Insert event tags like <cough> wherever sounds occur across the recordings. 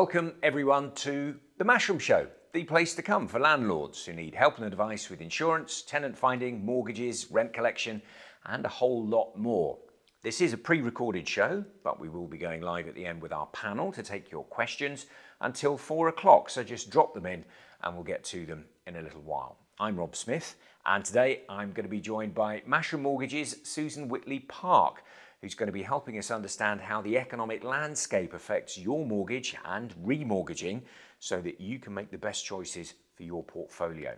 Welcome everyone to the Mashroom Show, the place to come for landlords who need help and advice with insurance, tenant finding, mortgages, rent collection, and a whole lot more. This is a pre recorded show, but we will be going live at the end with our panel to take your questions until four o'clock. So just drop them in and we'll get to them in a little while. I'm Rob Smith, and today I'm going to be joined by Mashroom Mortgages Susan Whitley Park who's going to be helping us understand how the economic landscape affects your mortgage and remortgaging so that you can make the best choices for your portfolio.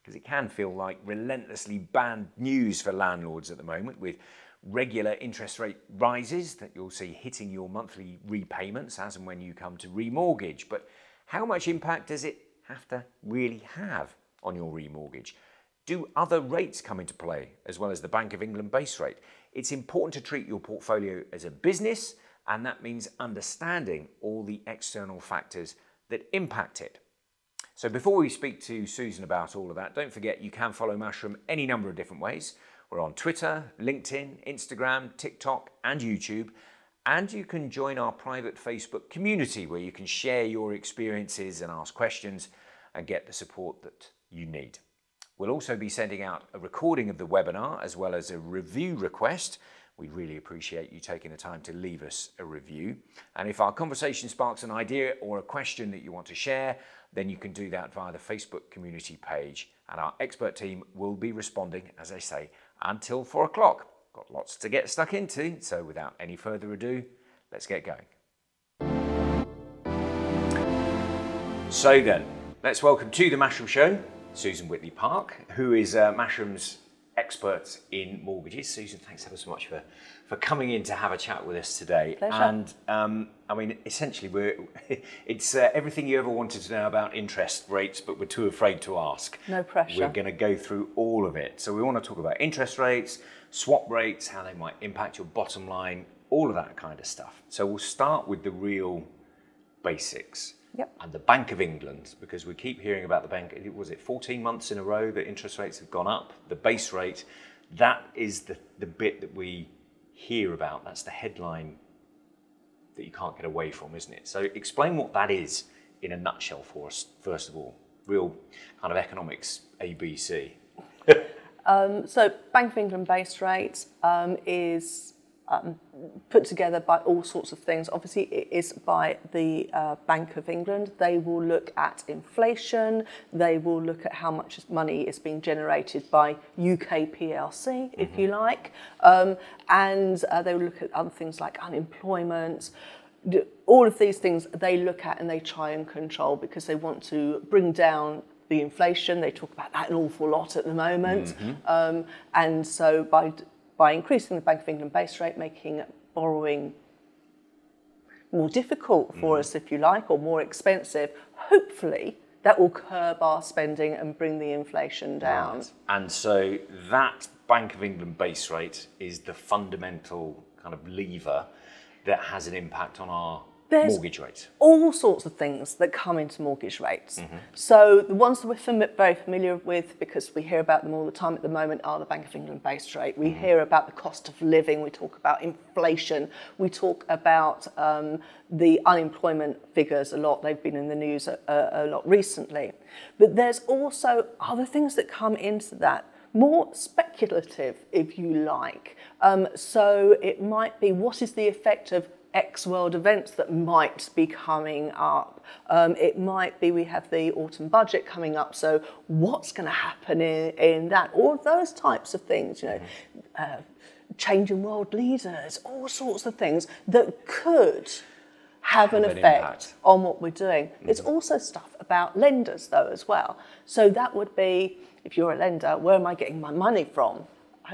Because it can feel like relentlessly bad news for landlords at the moment with regular interest rate rises that you'll see hitting your monthly repayments as and when you come to remortgage. But how much impact does it have to really have on your remortgage? Do other rates come into play as well as the Bank of England base rate? It's important to treat your portfolio as a business, and that means understanding all the external factors that impact it. So before we speak to Susan about all of that, don't forget you can follow Mashroom any number of different ways. We're on Twitter, LinkedIn, Instagram, TikTok, and YouTube. And you can join our private Facebook community where you can share your experiences and ask questions and get the support that you need. We'll also be sending out a recording of the webinar as well as a review request. We really appreciate you taking the time to leave us a review. And if our conversation sparks an idea or a question that you want to share, then you can do that via the Facebook community page. And our expert team will be responding, as I say, until four o'clock. Got lots to get stuck into, so without any further ado, let's get going. So then, let's welcome to the Mashroom Show Susan Whitley Park, who is uh, Mashroom's expert in mortgages. Susan, thanks ever so much for, for coming in to have a chat with us today. Pleasure. And um, I mean, essentially, we're <laughs> it's uh, everything you ever wanted to know about interest rates, but we're too afraid to ask. No pressure. We're going to go through all of it. So we want to talk about interest rates, swap rates, how they might impact your bottom line, all of that kind of stuff. So we'll start with the real basics. Yep. And the Bank of England, because we keep hearing about the bank, was it 14 months in a row that interest rates have gone up? The base rate, that is the, the bit that we hear about. That's the headline that you can't get away from, isn't it? So explain what that is in a nutshell for us, first of all. Real kind of economics ABC. <laughs> um, so Bank of England base rate um, is um, put together by all sorts of things. Obviously, it is by the uh, Bank of England. They will look at inflation. They will look at how much money is being generated by UK PLC, mm-hmm. if you like, um, and uh, they will look at other things like unemployment. All of these things they look at and they try and control because they want to bring down the inflation. They talk about that an awful lot at the moment, mm-hmm. um, and so by by increasing the Bank of England base rate, making borrowing more difficult for mm. us, if you like, or more expensive, hopefully that will curb our spending and bring the inflation down. Right. And so that Bank of England base rate is the fundamental kind of lever that has an impact on our there's mortgage rates? All sorts of things that come into mortgage rates. Mm-hmm. So the ones that we're fam- very familiar with, because we hear about them all the time at the moment, are the Bank of England base rate. We mm-hmm. hear about the cost of living. We talk about inflation. We talk about um, the unemployment figures a lot. They've been in the news a, a, a lot recently. But there's also other things that come into that more speculative, if you like. Um, so it might be what is the effect of X world events that might be coming up. Um, it might be we have the autumn budget coming up, so what's going to happen in, in that? All of those types of things, you know, uh, changing world leaders, all sorts of things that could have, an, an effect impact. on what we're doing. Mm-hmm. It's also stuff about lenders, though, as well. So that would be if you're a lender, where am I getting my money from?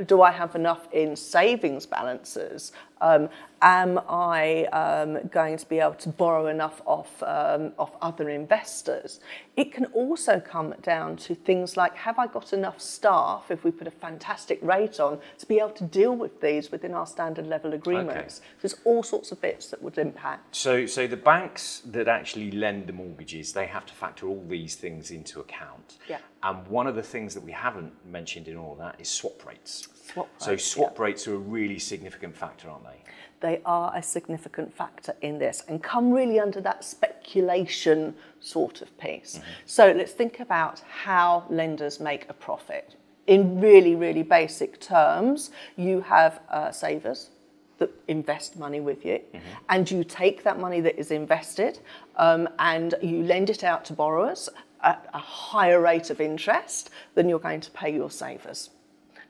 Do I have enough in savings balances? Um, am I um, going to be able to borrow enough off, um, off other investors? It can also come down to things like have I got enough staff, if we put a fantastic rate on, to be able to deal with these within our standard level agreements? Okay. There's all sorts of bits that would impact. So, so the banks that actually lend the mortgages, they have to factor all these things into account. Yeah. And one of the things that we haven't mentioned in all that is swap rates. Swap so swap yeah. rates are a really significant factor, aren't they? they are a significant factor in this and come really under that speculation sort of piece. So let's think about how lenders make a profit. In really, really basic terms, you have uh, savers that invest money with you, and you take that money that is invested um, and you lend it out to borrowers at a higher rate of interest than you're going to pay your savers.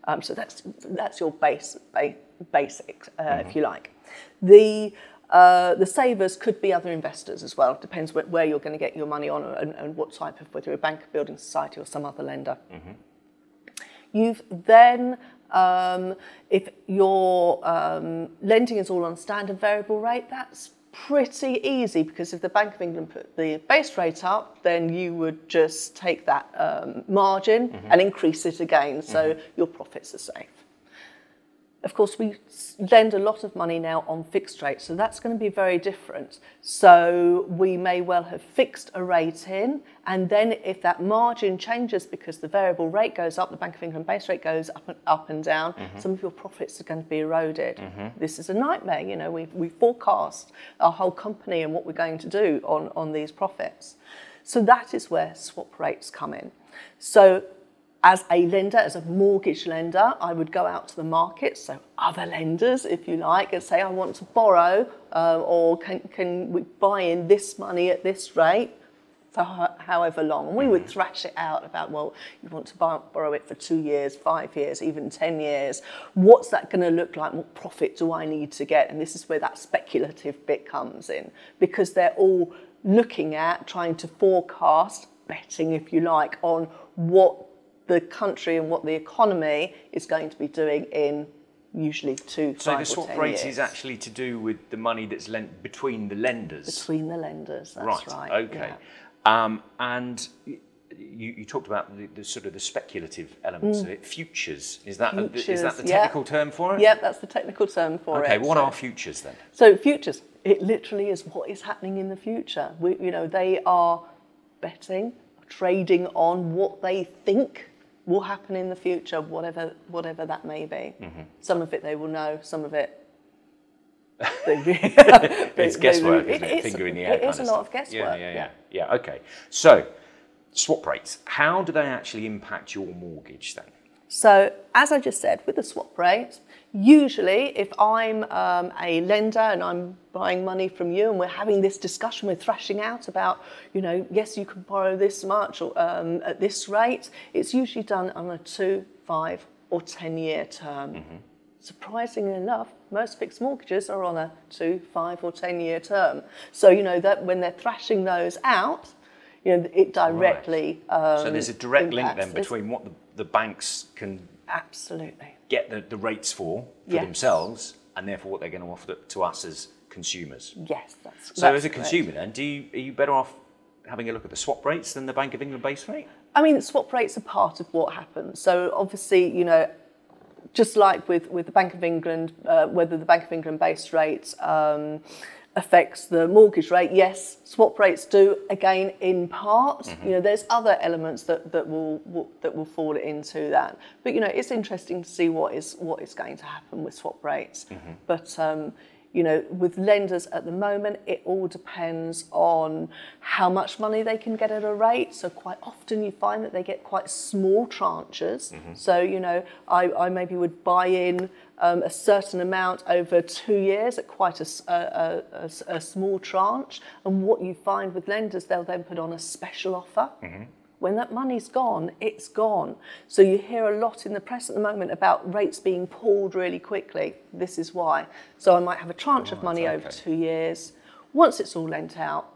Um, so that's that's your base, ba- basic, uh, if you like. The uh, the savers could be other investors as well. It Depends where, where you're going to get your money on and, and what type of whether you're a bank, building society, or some other lender. You've then, um, if your um, lending is all on standard variable rate, that's pretty easy because if the Bank of England put the base rate up, then you would just take that um, margin and increase it again, so your profits are safe. Of course, we lend a lot of money now on fixed rates, so that's going to be very different. So we may well have fixed a rate in, and then if that margin changes because the variable rate goes up, the Bank of England base rate goes up and up and down, mm-hmm. some of your profits are going to be eroded. Mm-hmm. This is a nightmare. You know, we we forecast our whole company and what we're going to do on on these profits. So that is where swap rates come in. So as a lender, as a mortgage lender, I would go out to the market, so other lenders, if you like, and say, I want to borrow, uh, or can, can we buy in this money at this rate for ho- however long? And we would thrash it out about, well, you want to buy, borrow it for two years, five years, even 10 years. What's that going to look like? What profit do I need to get? And this is where that speculative bit comes in, because they're all looking at trying to forecast, betting, if you like, on what the country and what the economy is going to be doing in usually two, So the swap 10 rate years. is actually to do with the money that's lent between the lenders. between the lenders. That's right. right. Okay. yeah. Um, and you, you talked about the, the sort of the speculative elements of it. Futures is that is that Mm. Futures, the yeah. technical term for it? Yep, that's the technical term for it. Okay. What So- are futures then? So futures, it literally is what is happening in the future. We, you know, they are betting, trading on what they think will happen in the future, whatever whatever that may be. Mm-hmm. Some of it they will know, some of it. <laughs> They, <laughs> they- It's guesswork, it- isn't it? it's- Finger in the air. It is a lot of guesswork. Yeah, yeah, yeah, yeah. Okay. So, swap rates. How do they actually impact your mortgage then? So, as I just said, with the swap rate, usually if I'm um, a lender and I'm buying money from you and we're having this discussion, we're thrashing out about, you know, yes, you can borrow this much or um, at this rate, it's usually done on a two, five, or 10 year term. Surprisingly enough, most fixed mortgages are on a two, five, or 10 year term. So, you know, that when they're thrashing those out, you know, it directly. Um, So there's a direct link then between what the, the banks can Absolutely. Get the, the rates for for Yes. themselves, and therefore what they're going to offer to us as consumers. Yes, that's So that's as a correct. consumer, then, do you, are you better off having a look at the swap rates than the Bank of England base rate? I mean, swap rates are part of what happens. So obviously, you know, just like with, with the Bank of England, uh, whether the Bank of England base rate um, affects the mortgage rate, yes, swap rates do. Again, in part, mm-hmm. you know, there's other elements that, that will, will that will fall into that. But you know, it's interesting to see what is what is going to happen with swap rates. Mm-hmm. But um, you know, with lenders at the moment, it all depends on how much money they can get at a rate. So quite often you find that they get quite small tranches. Mm-hmm. So, you know, I, I maybe would buy in um, a certain amount over two years at quite a small tranche. And what you find with lenders, they'll then put on a special offer. When that money's gone, it's gone. So you hear a lot in the press at the moment about rates being pulled really quickly. This is why. So I might have a tranche of money over two years. Once it's all lent out,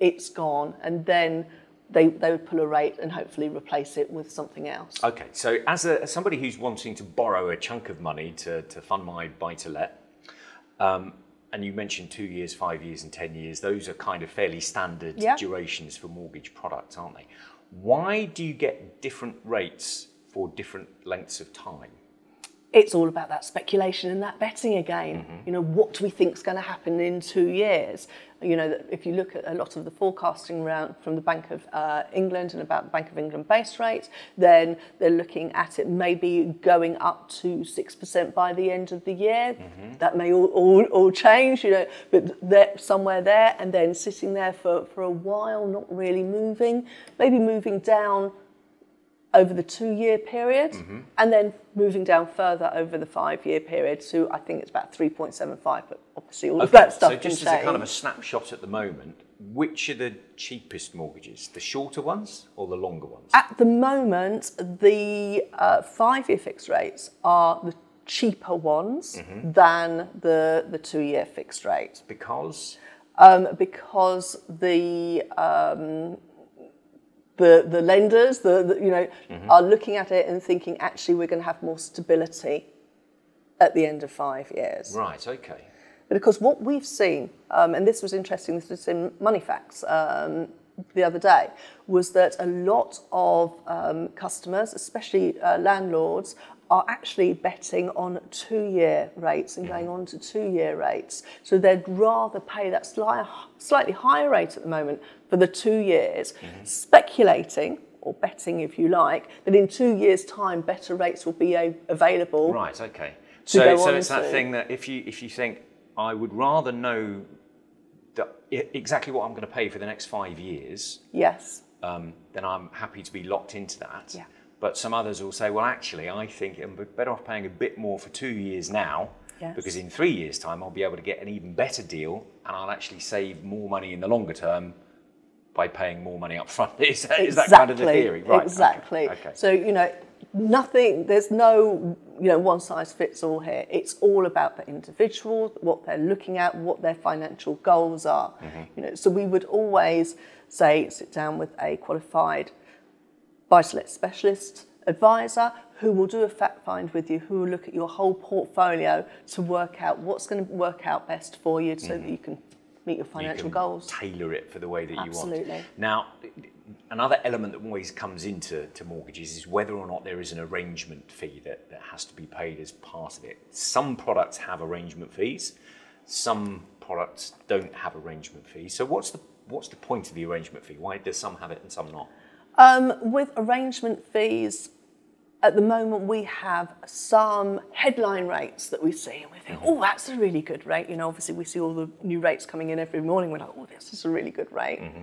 it's gone. And then they, they would pull a rate and hopefully replace it with something else. Okay, so as, a, as somebody who's wanting to borrow a chunk of money to, to fund my buy to let, um, and you mentioned two years, five years, and 10 years, those are kind of fairly standard Yeah. durations for mortgage products, aren't they? Why do you get different rates for different lengths of time? it's all about that speculation and that betting again. You know, what do we think is going to happen in two years? You know, that if you look at a lot of the forecasting around from the Bank of uh, England and about the Bank of England base rate, then they're looking at it maybe going up to six percent by the end of the year. That may all, all, all change, you know, but they're somewhere there and then sitting there for, for a while, not really moving, maybe moving down over the two year period Mm-hmm. and then moving down further over the five year period to I think it's about 3.75 but obviously all of that stuff so just as a kind of a snapshot at the moment, which are the cheapest mortgages? The shorter ones or the longer ones? At the moment the uh, five year fixed rates are the cheaper ones Mm-hmm. than the, the two year fixed rate because um, because the um, the the lenders, the, the you know, Mm-hmm. are looking at it and thinking actually we're going to have more stability at the end of five years. right, okay. Because what we've seen, um, and this was interesting, this was in Moneyfacts um, the other day, was that a lot of um, customers, especially uh, landlords, are actually betting on two-year rates and going on to two-year rates. So they'd rather pay that sli- slightly higher rate at the moment for the two years, speculating or betting, if you like, that in two years' time better rates will be a- available. Right, okay. So, so it's that thing that if you if you think I would rather know that exactly what I'm going to pay for the next five years, Yes. um, then I'm happy to be locked into that. Yeah. But some others will say, well, actually, I think I'm better off paying a bit more for two years now, Yes. because in three years' time I'll be able to get an even better deal, and I'll actually save more money in the longer term by paying more money up front. <laughs> Is that, is that kind of the theory? Right. Exactly. Okay. So you know, nothing. There's no you know one size fits all here. It's all about the individual, what they're looking at, what their financial goals are. Mm-hmm. You know, so we would always say sit down with a qualified buy-to-let specialist advisor who will do a fact find with you, who will look at your whole portfolio to work out what's going to work out best for you, so that you can meet your. You financial can goals. Tailor it for the way that you want. Absolutely. Now, another element that always comes into to mortgages is whether or not there is an arrangement fee that, that has to be paid as part of it. Some products have arrangement fees, some products don't have arrangement fees. So what's the what's the point of the arrangement fee? Why does some have it and some not? Um, with arrangement fees, at the moment we have some headline rates that we see and we think, mm-hmm. oh, that's a really good rate. You know, obviously we see all the new rates coming in every morning. We're like, oh, this is a really good rate. Mm-hmm.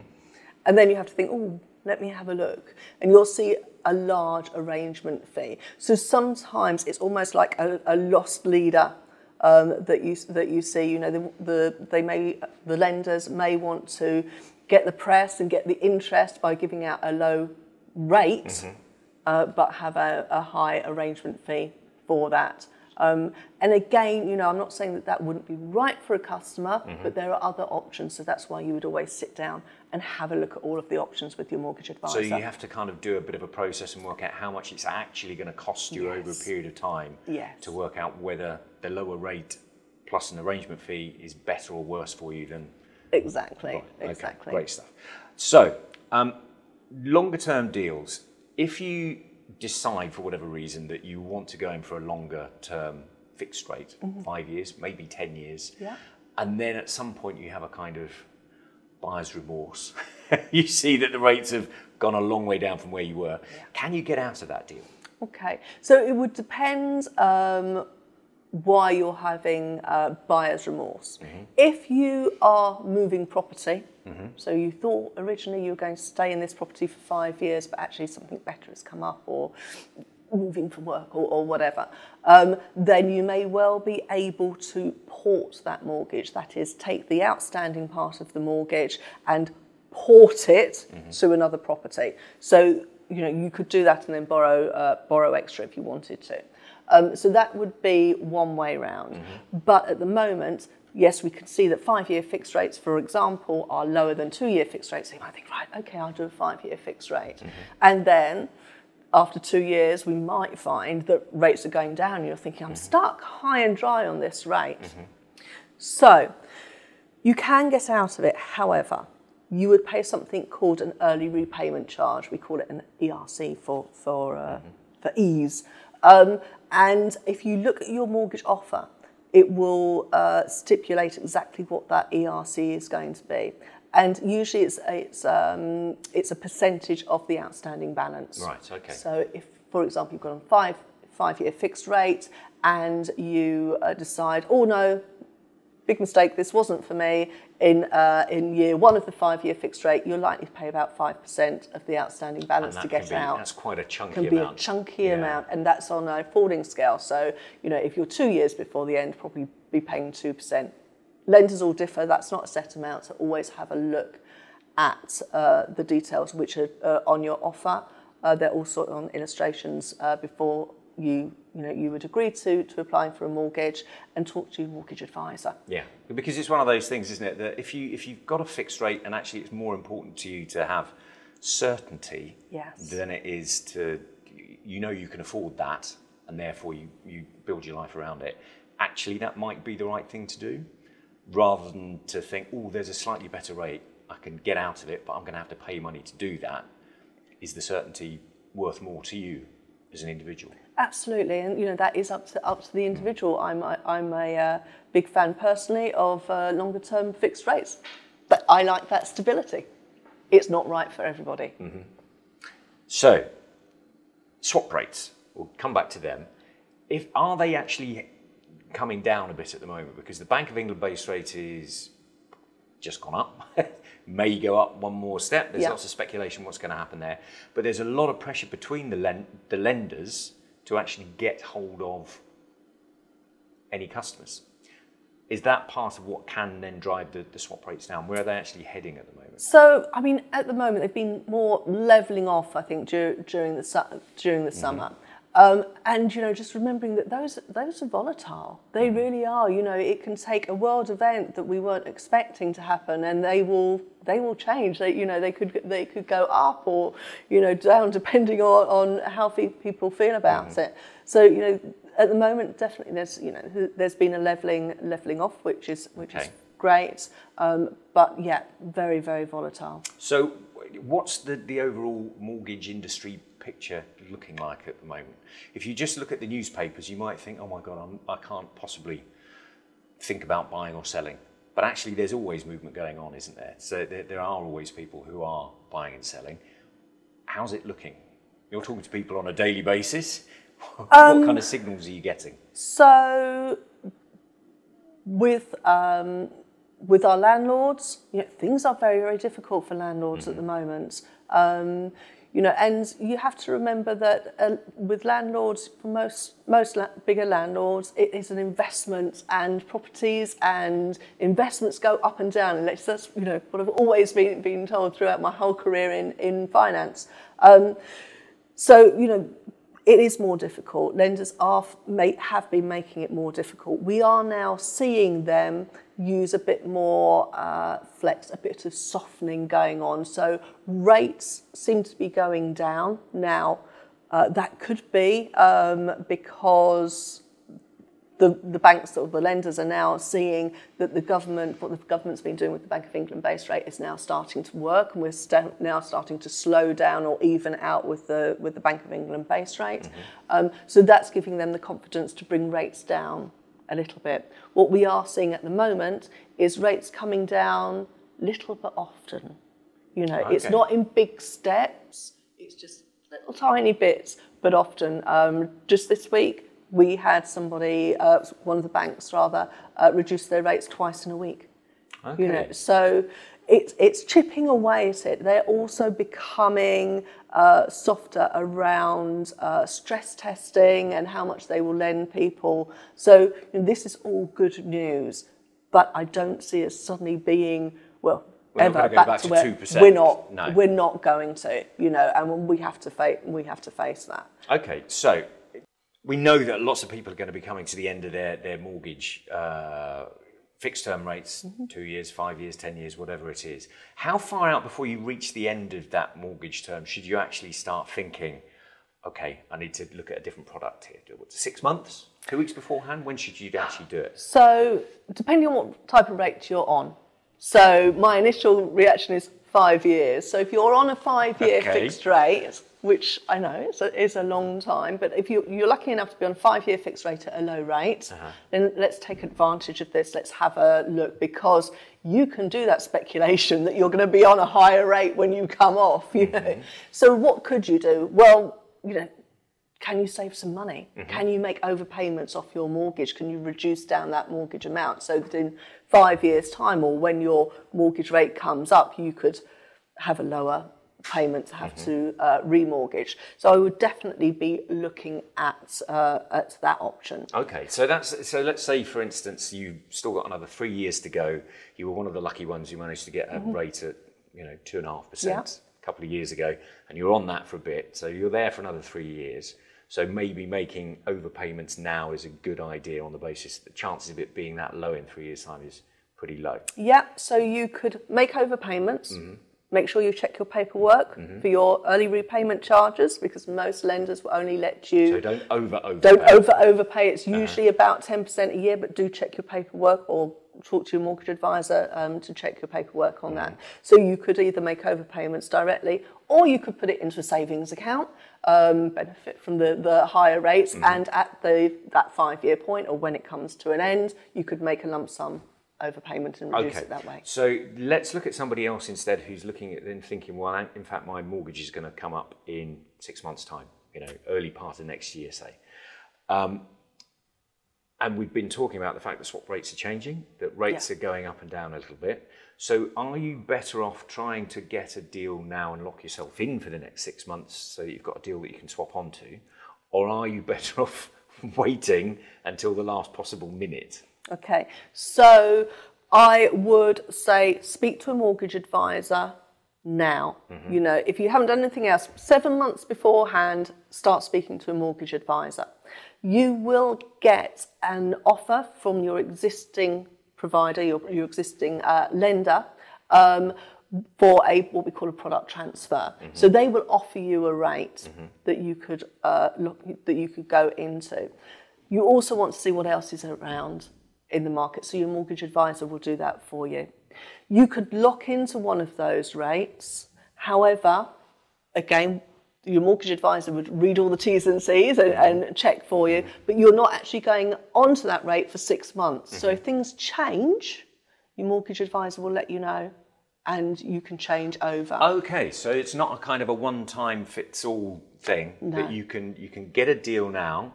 And then you have to think, oh, let me have a look. And you'll see a large arrangement fee. So sometimes it's almost like a, a lost leader um, that you that you see. You know, the, the they may the lenders may want to get the press and get the interest by giving out a low rate, mm-hmm. Uh, but have a, a high arrangement fee for that. Um, and again, you know, I'm not saying that that wouldn't be right for a customer, but there are other options. So that's why you would always sit down and have a look at all of the options with your mortgage advisor. So you have to kind of do a bit of a process and work out how much it's actually going to cost you over a period of time Yes. to work out whether the lower rate plus an arrangement fee is better or worse for you than exactly, Right, okay, exactly. great stuff. So, um, longer term deals. If you decide for whatever reason that you want to go in for a longer term fixed rate, five years, maybe 10 years, Mm-hmm. Yeah. and then at some point you have a kind of buyer's remorse, <laughs> you see that the rates have gone a long way down from where you were, can you get out of that deal? Okay, so it would depend um, why you're having uh, buyer's remorse. If you are moving property, so you thought originally you were going to stay in this property for five years, but actually something better has come up, or moving from work or, or whatever, um, then you may well be able to port that mortgage. That is, take the outstanding part of the mortgage and port it to another property. So you know you could do that and then borrow uh, borrow extra if you wanted to. Um, so that would be one way round. Mm-hmm. But at the moment, yes, we can see that five-year fixed rates, for example, are lower than two-year fixed rates. So you might think, right, okay, I'll do a five-year fixed rate, mm-hmm. and then after two years, we might find that rates are going down. You're thinking, I'm mm-hmm. stuck high and dry on this rate. So you can get out of it. However, you would pay something called an early repayment charge. We call it an ERC for for uh, for ease. Um, and if you look at your mortgage offer, it will uh, stipulate exactly what that ERC is going to be. And usually it's, it's, um, it's a percentage of the outstanding balance. Right, okay. So if, for example, you've got a five, five-year fixed rate and you uh, decide, oh no, big mistake, this wasn't for me, in, uh, in year one of the five-year fixed rate, you're likely to pay about 5% of the outstanding balance to get be, out. That's quite a chunky can amount. be a chunky Yeah. amount, and that's on a falling scale. So, you know, if you're two years before the end, probably be paying 2%. Lenders all differ, that's not a set amount, so always have a look at uh, the details which are uh, on your offer. Uh, they're also on illustrations uh, before you, you know, you would agree to, to applying for a mortgage and talk to your mortgage advisor. Yeah, because it's one of those things, isn't it? That if you if you've got a fixed rate, and actually it's more important to you to have certainty Yes. than it is to you know you can afford that, and therefore you you build your life around it. Actually, that might be the right thing to do, rather than to think, oh, there's a slightly better rate, I can get out of it, but I'm going to have to pay money to do that. Is the certainty worth more to you as an individual? Absolutely, and you know that is up to up to the individual. I'm a, I'm a uh, big fan personally of uh, longer term fixed rates, but I like that stability. It's not right for everybody. So, swap rates. We'll come back to them. If are they actually coming down a bit at the moment? Because the Bank of England base rate is just gone up. <laughs> May go up one more step. There's Yeah. lots of speculation what's going to happen there. But there's a lot of pressure between the, len- the lenders to actually get hold of any customers. Is that part of what can then drive the, the swap rates down? Where are they actually heading at the moment? So, I mean, at the moment they've been more levelling off. I think dur- during the su- during the mm-hmm. summer. Um, and you know, just remembering that those those are volatile. They really are. You know, it can take a world event that we weren't expecting to happen, and they will they will change. They you know they could they could go up or you know down <laughs> depending on, on how people feel about it. So you know, at the moment, definitely there's you know there's been a leveling leveling off, which is which Okay. is great. Um, but yeah, very very volatile. So, what's the, the overall mortgage industry picture looking like at the moment? If you just look at the newspapers, you might think, oh my God, I'm, I can't possibly think about buying or selling. But actually, there's always movement going on, isn't there? So, there, there are always people who are buying and selling. How's it looking? You're talking to people on a daily basis. <laughs> what kind of signals are you getting? So, with um, with our landlords, you know, things are very very difficult for landlords at the moment. Um, you know, and you have to remember that uh, with landlords, for most most la- bigger landlords, it is an investment, and properties and investments go up and down. And that's, you know what I've always been been told throughout my whole career in in finance. Um, so, you know, it is more difficult. Lenders are have been making it more difficult. We are now seeing them use a bit more uh, flex, a bit of softening going on. So rates seem to be going down now. Uh, that could be um, because the, the banks or the lenders are now seeing that the government, what the government's been doing with the Bank of England base rate is now starting to work, and we're sta- now starting to slow down or even out with the with the Bank of England base rate. Um, so that's giving them the confidence to bring rates down a little bit. What we are seeing at the moment is rates coming down little but often. You know, it's not in big steps. It's just little tiny bits, but often. Um, just this week, we had somebody, uh, one of the banks rather, uh, reduce their rates twice in a week. You know, so it's it's chipping away at it. They're also becoming uh, softer around uh, stress testing and how much they will lend people. So you know, this is all good news, but I don't see us suddenly being well. We're not ever go back to where 2%. we're not. No. We're not going to. You know, and we have to face. We have to face that. Okay, so we know that lots of people are going to be coming to the end of their, their mortgage uh, fixed term rates mm-hmm. two years, five years, 10 years, whatever it is. How far out before you reach the end of that mortgage term should you actually start thinking, okay, I need to look at a different product here? Do it Six months? Two weeks beforehand? When should you actually do it? So, depending on what type of rate you're on. So, my initial reaction is five years. So if you're on a five-year Okay. fixed rate, which I know is a, is a long time, but if you, you're lucky enough to be on a five-year fixed rate at a low rate, Uh-huh. then let's take advantage of this. Let's have a look because you can do that speculation that you're going to be on a higher rate when you come off. You know. Mm-hmm. So what could you do? Well, you know, can you save some money? Mm-hmm. Can you make overpayments off your mortgage? Can you reduce down that mortgage amount so that in five years' time or when your mortgage rate comes up, you could have a lower payment to have to uh, remortgage? So I would definitely be looking at uh, at that option. Okay, so that's so. Let's say, for instance, you've still got another three years to go. You were one of the lucky ones You managed to get a rate at you know two and a half percent a couple of years ago, and you're on that for a bit. So you're there for another three years. So maybe making overpayments now is a good idea on the basis that the chances of it being that low in three years' time is pretty low. Yeah, so you could make overpayments. Mm-hmm. Make sure you check your paperwork for your early repayment charges because most lenders will only let you. So don't over over. Don't over overpay. It's usually about 10% a year, but do check your paperwork or talk to your mortgage advisor um, to check your paperwork on that. So you could either make overpayments directly or you could put it into a savings account, um, benefit from the, the higher rates, and at the that five year point or when it comes to an end, you could make a lump sum overpayment and reduce it that way. So let's look at somebody else instead who's looking at then thinking, well, in fact, my mortgage is going to come up in six months' time, you know, early part of next year, say. Um, and we've been talking about the fact that swap rates are changing, that rates Yeah. are going up and down a little bit. So are you better off trying to get a deal now and lock yourself in for the next six months so that you've got a deal that you can swap onto? Or are you better <laughs> off waiting until the last possible minute? Okay, so I would say speak to a mortgage advisor now. You know, if you haven't done anything else, seven months beforehand, start speaking to a mortgage advisor. You will get an offer from your existing provider, your, your existing uh, lender. Um, for a what we call a product transfer, so they will offer you a rate that you could uh, look that you could go into. You also want to see what else is around in the market, so your mortgage advisor will do that for you. You could lock into one of those rates. However, again, your mortgage advisor would read all the T's and C's and, and check for you, but you're not actually going onto that rate for six months. So if mm-hmm. things change, your mortgage advisor will let you know and you can change over. Okay, so it's not a kind of a one-time fits-all thing No. that you can you can get a deal now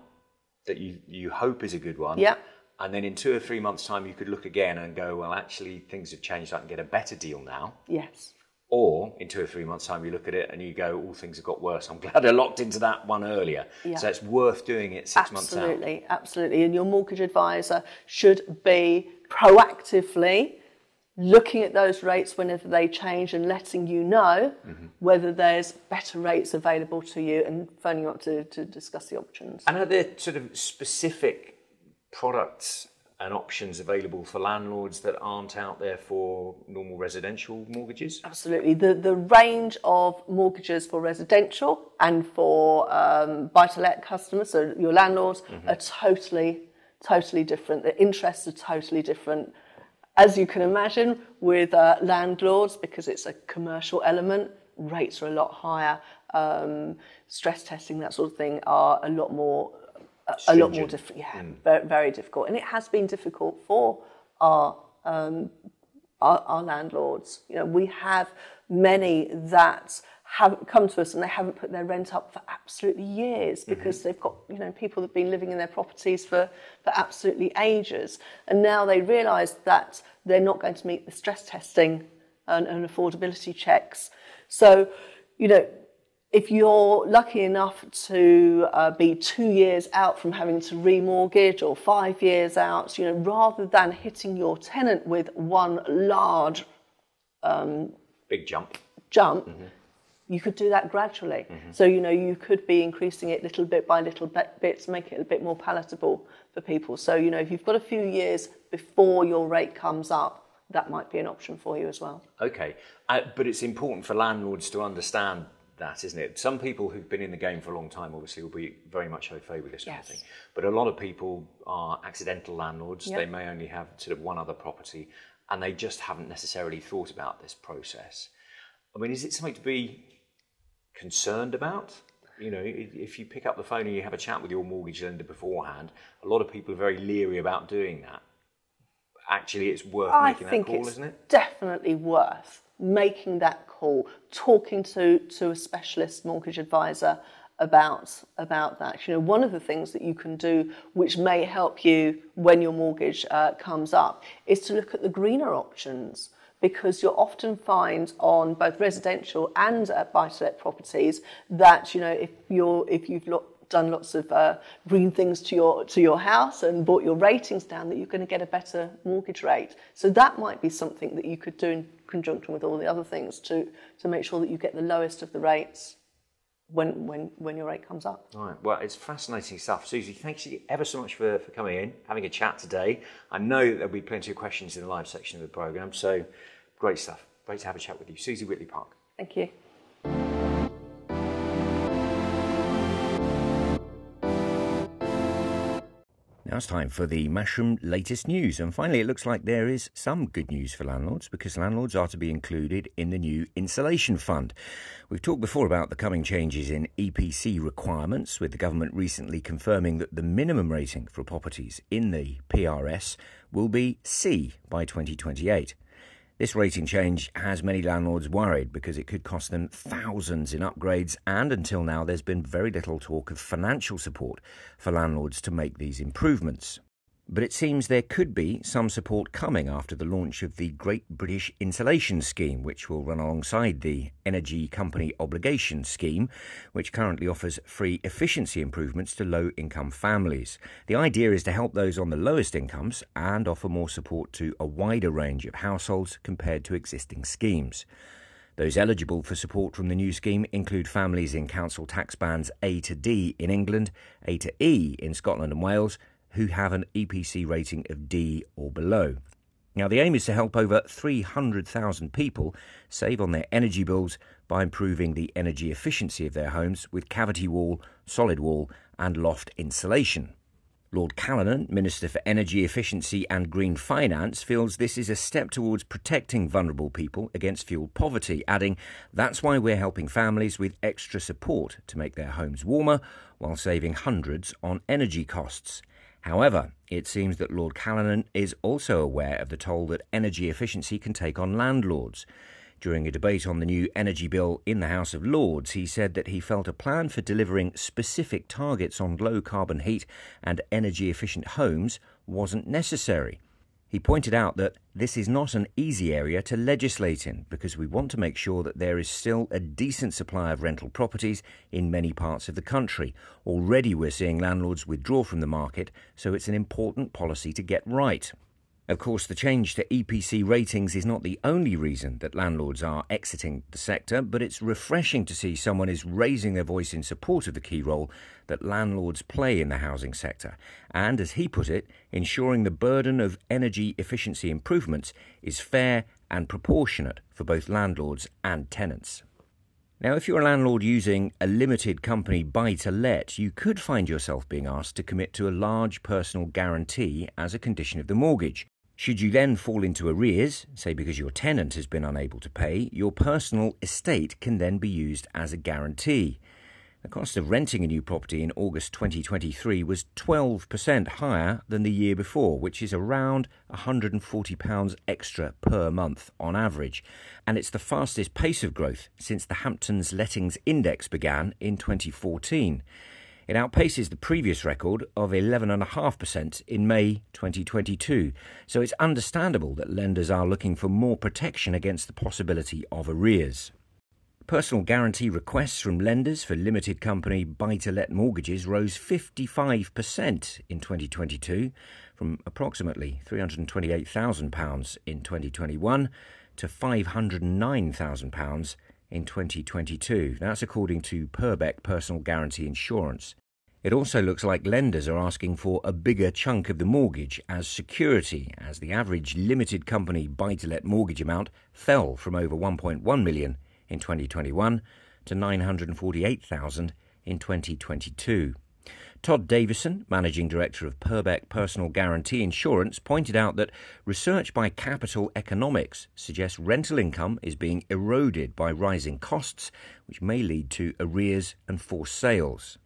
that you you hope is a good one. Yeah. And then in two or three months' time, you could look again and go, well, actually, things have changed. I can get a better deal now. Yes. Or in two or three months' time, you look at it and you go, all things have got worse. I'm <laughs> glad I locked into that one earlier. Yeah. So it's worth doing it six months out. Absolutely, absolutely. And your mortgage advisor should be proactively looking at those rates whenever they change and letting you know Mm-hmm. whether there's better rates available to you and phoning you up to, to discuss the options. And are there sort of specific products and options available for landlords that aren't out there for normal residential mortgages? Absolutely. The, the range of mortgages for residential and for um, buy to let customers, so your landlords, are totally, totally different. The interests are totally different. As you can imagine, with uh, landlords, because it's a commercial element, rates are a lot higher. Um, stress testing, that sort of thing, are a lot more a, a lot more difficult. Yeah, very, very difficult, and it has been difficult for our um, our, our landlords. You know, we have many that have come to us and they haven't put their rent up for absolutely years because they've got you know people that've been living in their properties for for absolutely ages, and now they realise that they're not going to meet the stress testing and, and affordability checks. So, you know. If you're lucky enough to uh, be two years out from having to remortgage or five years out, you know, rather than hitting your tenant with one large Big jump. jump, you could do that gradually. So, you know, you could be increasing it little bit by little bit, bits, make it a bit more palatable for people. So, you know, if you've got a few years before your rate comes up, that might be an option for you as well. Okay, uh, but it's important for landlords to understand that, isn't it? Some people who've been in the game for a long time obviously will be very much au fait with this kind of Yes. thing. But a lot of people are accidental landlords. Yep. They may only have sort of one other property and they just haven't necessarily thought about this process. I mean, is it something to be concerned about? You know, if you pick up the phone and you have a chat with your mortgage lender beforehand, a lot of people are very leery about doing that. Actually, it's worth I making that call, isn't it? definitely worth making that call, talking to, to a specialist mortgage advisor about about that. You know, one of the things that you can do, which may help you when your mortgage uh, comes up, is to look at the greener options because you'll often find on both residential and uh, buy-to-let properties that you know if you're if you've lo- done lots of uh, green things to your to your house and brought your ratings down, that you're going to get a better mortgage rate. So that might be something that you could do in conjunction with all the other things to to make sure that you get the lowest of the rates when when when your rate comes up. All right. Well, it's fascinating stuff. Susie, thanks ever so much for, for coming in, having a chat today. I know that there'll be plenty of questions in the live section of the programme, so great stuff. Great to have a chat with you. Susie Whitley Park. Thank you. It's time for the Mashroom latest news. And finally, it looks like there is some good news for landlords because landlords are to be included in the new insulation fund. We've talked before about the coming changes in EPC requirements, with the government recently confirming that the minimum rating for properties in the PRS will be C by 2028. This rating change has many landlords worried because it could cost them thousands in upgrades, and until now, there's been very little talk of financial support for landlords to make these improvements. But it seems there could be some support coming after the launch of the Great British Insulation Scheme, which will run alongside the Energy Company Obligation Scheme, which currently offers free efficiency improvements to low income families. The idea is to help those on the lowest incomes and offer more support to a wider range of households compared to existing schemes. Those eligible for support from the new scheme include families in council tax bands A to D in England, A to E in Scotland and Wales, who have an EPC rating of D or below. Now, the aim is to help over 300,000 people save on their energy bills by improving the energy efficiency of their homes with cavity wall, solid wall, and loft insulation. Lord Callanan, Minister for Energy Efficiency and Green Finance, feels this is a step towards protecting vulnerable people against fuel poverty, adding, That's why we're helping families with extra support to make their homes warmer while saving hundreds on energy costs. However, it seems that Lord Callanan is also aware of the toll that energy efficiency can take on landlords. During a debate on the new energy bill in the House of Lords, he said that he felt a plan for delivering specific targets on low carbon heat and energy efficient homes wasn't necessary. He pointed out that this is not an easy area to legislate in because we want to make sure that there is still a decent supply of rental properties in many parts of the country. Already we're seeing landlords withdraw from the market, so it's an important policy to get right. Of course, the change to EPC ratings is not the only reason that landlords are exiting the sector, but it's refreshing to see someone is raising their voice in support of the key role that landlords play in the housing sector, and, as he put it, ensuring the burden of energy efficiency improvements is fair and proportionate for both landlords and tenants. Now, if you're a landlord using a limited company buy to let, you could find yourself being asked to commit to a large personal guarantee as a condition of the mortgage. Should you then fall into arrears, say because your tenant has been unable to pay, your personal estate can then be used as a guarantee. The cost of renting a new property in August 2023 was 12% higher than the year before, which is around £140 extra per month on average. And it's the fastest pace of growth since the Hamptons Lettings Index began in 2014. It outpaces the previous record of 11.5% in May 2022. So it's understandable that lenders are looking for more protection against the possibility of arrears. Personal guarantee requests from lenders for limited company buy to let mortgages rose 55% in 2022 from approximately £328,000 in 2021 to £509,000 in 2022. That's according to Purbeck Personal Guarantee Insurance. It also looks like lenders are asking for a bigger chunk of the mortgage as security, as the average limited company buy to let mortgage amount fell from over 1.1 million in 2021 to 948,000 in 2022. Todd Davison, Managing Director of Purbeck Personal Guarantee Insurance, pointed out that research by Capital Economics suggests rental income is being eroded by rising costs, which may lead to arrears and forced sales.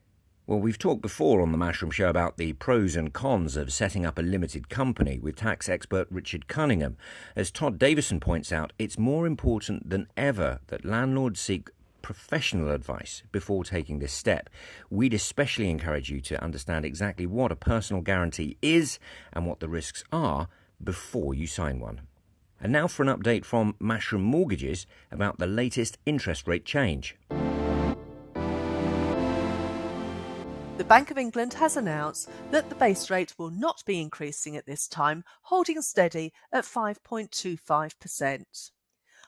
Well, we've talked before on the Mashroom Show about the pros and cons of setting up a limited company with tax expert Richard Cunningham. As Todd Davison points out, it's more important than ever that landlords seek professional advice before taking this step. We'd especially encourage you to understand exactly what a personal guarantee is and what the risks are before you sign one. And now for an update from Mashroom Mortgages about the latest interest rate change. The Bank of England has announced that the base rate will not be increasing at this time, holding steady at 5.25%.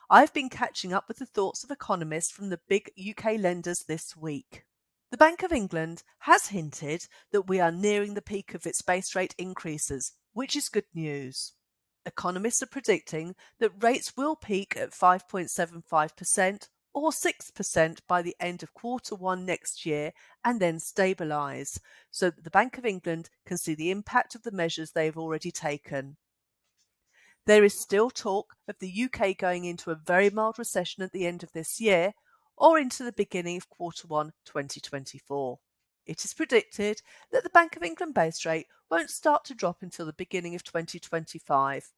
I've been catching up with the thoughts of economists from the big UK lenders this week. The Bank of England has hinted that we are nearing the peak of its base rate increases, which is good news. Economists are predicting that rates will peak at 5.75% or 6% by the end of quarter one next year and then stabilise so that the Bank of England can see the impact of the measures they have already taken. There is still talk of the UK going into a very mild recession at the end of this year or into the beginning of quarter one 2024. It is predicted that the Bank of England base rate won't start to drop until the beginning of 2025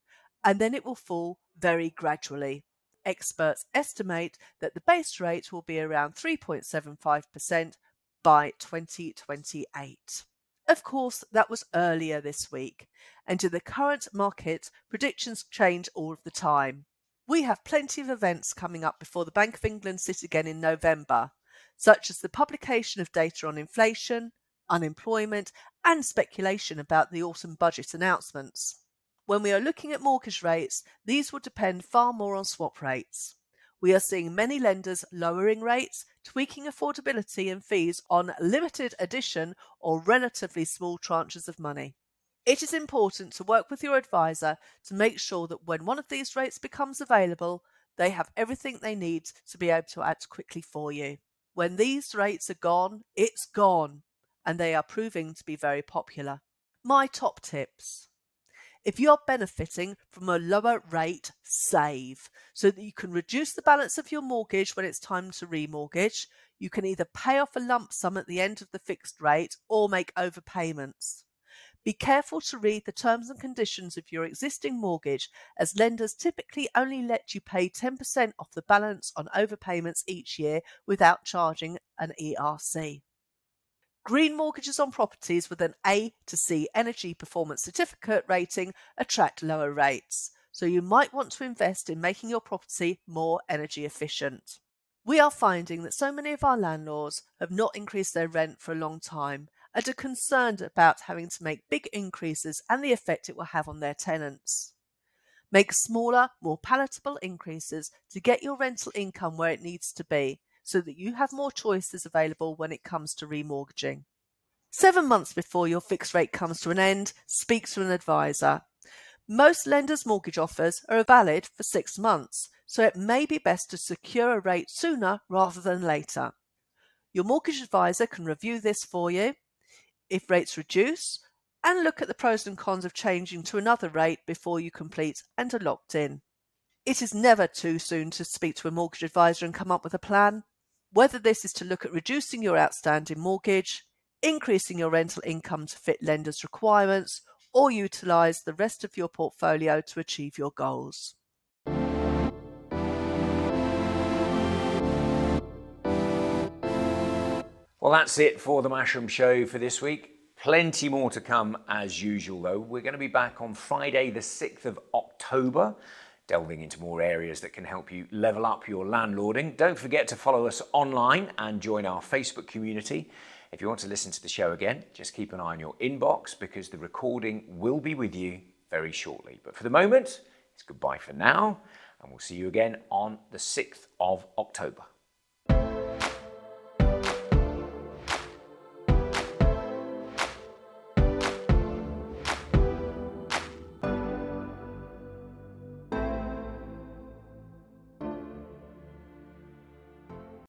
and then it will fall very gradually experts estimate that the base rate will be around 3.75% by 2028. Of course, that was earlier this week, and in the current market, predictions change all of the time. We have plenty of events coming up before the Bank of England sit again in November, such as the publication of data on inflation, unemployment, and speculation about the autumn budget announcements. When we are looking at mortgage rates, these will depend far more on swap rates. We are seeing many lenders lowering rates, tweaking affordability and fees on limited edition or relatively small tranches of money. It is important to work with your advisor to make sure that when one of these rates becomes available, they have everything they need to be able to act quickly for you. When these rates are gone, it's gone, and they are proving to be very popular. My top tips. If you're benefiting from a lower rate, save so that you can reduce the balance of your mortgage when it's time to remortgage. You can either pay off a lump sum at the end of the fixed rate or make overpayments. Be careful to read the terms and conditions of your existing mortgage, as lenders typically only let you pay 10% off the balance on overpayments each year without charging an ERC. Green mortgages on properties with an A to C energy performance certificate rating attract lower rates, so you might want to invest in making your property more energy efficient. We are finding that so many of our landlords have not increased their rent for a long time and are concerned about having to make big increases and the effect it will have on their tenants. Make smaller, more palatable increases to get your rental income where it needs to be so that you have more choices available when it comes to remortgaging. Seven months before your fixed rate comes to an end, speak to an advisor. Most lenders' mortgage offers are valid for six months, so it may be best to secure a rate sooner rather than later. Your mortgage advisor can review this for you. If rates reduce, and look at the pros and cons of changing to another rate before you complete and are locked in. It is never too soon to speak to a mortgage advisor and come up with a plan. Whether this is to look at reducing your outstanding mortgage, increasing your rental income to fit lenders' requirements, or utilise the rest of your portfolio to achieve your goals. Well, that's it for the Mashroom Show for this week. Plenty more to come as usual, though. We're going to be back on Friday, the 6th of October delving into more areas that can help you level up your landlording. Don't forget to follow us online and join our Facebook community. If you want to listen to the show again, just keep an eye on your inbox because the recording will be with you very shortly. But for the moment, it's goodbye for now, and we'll see you again on the 6th of October.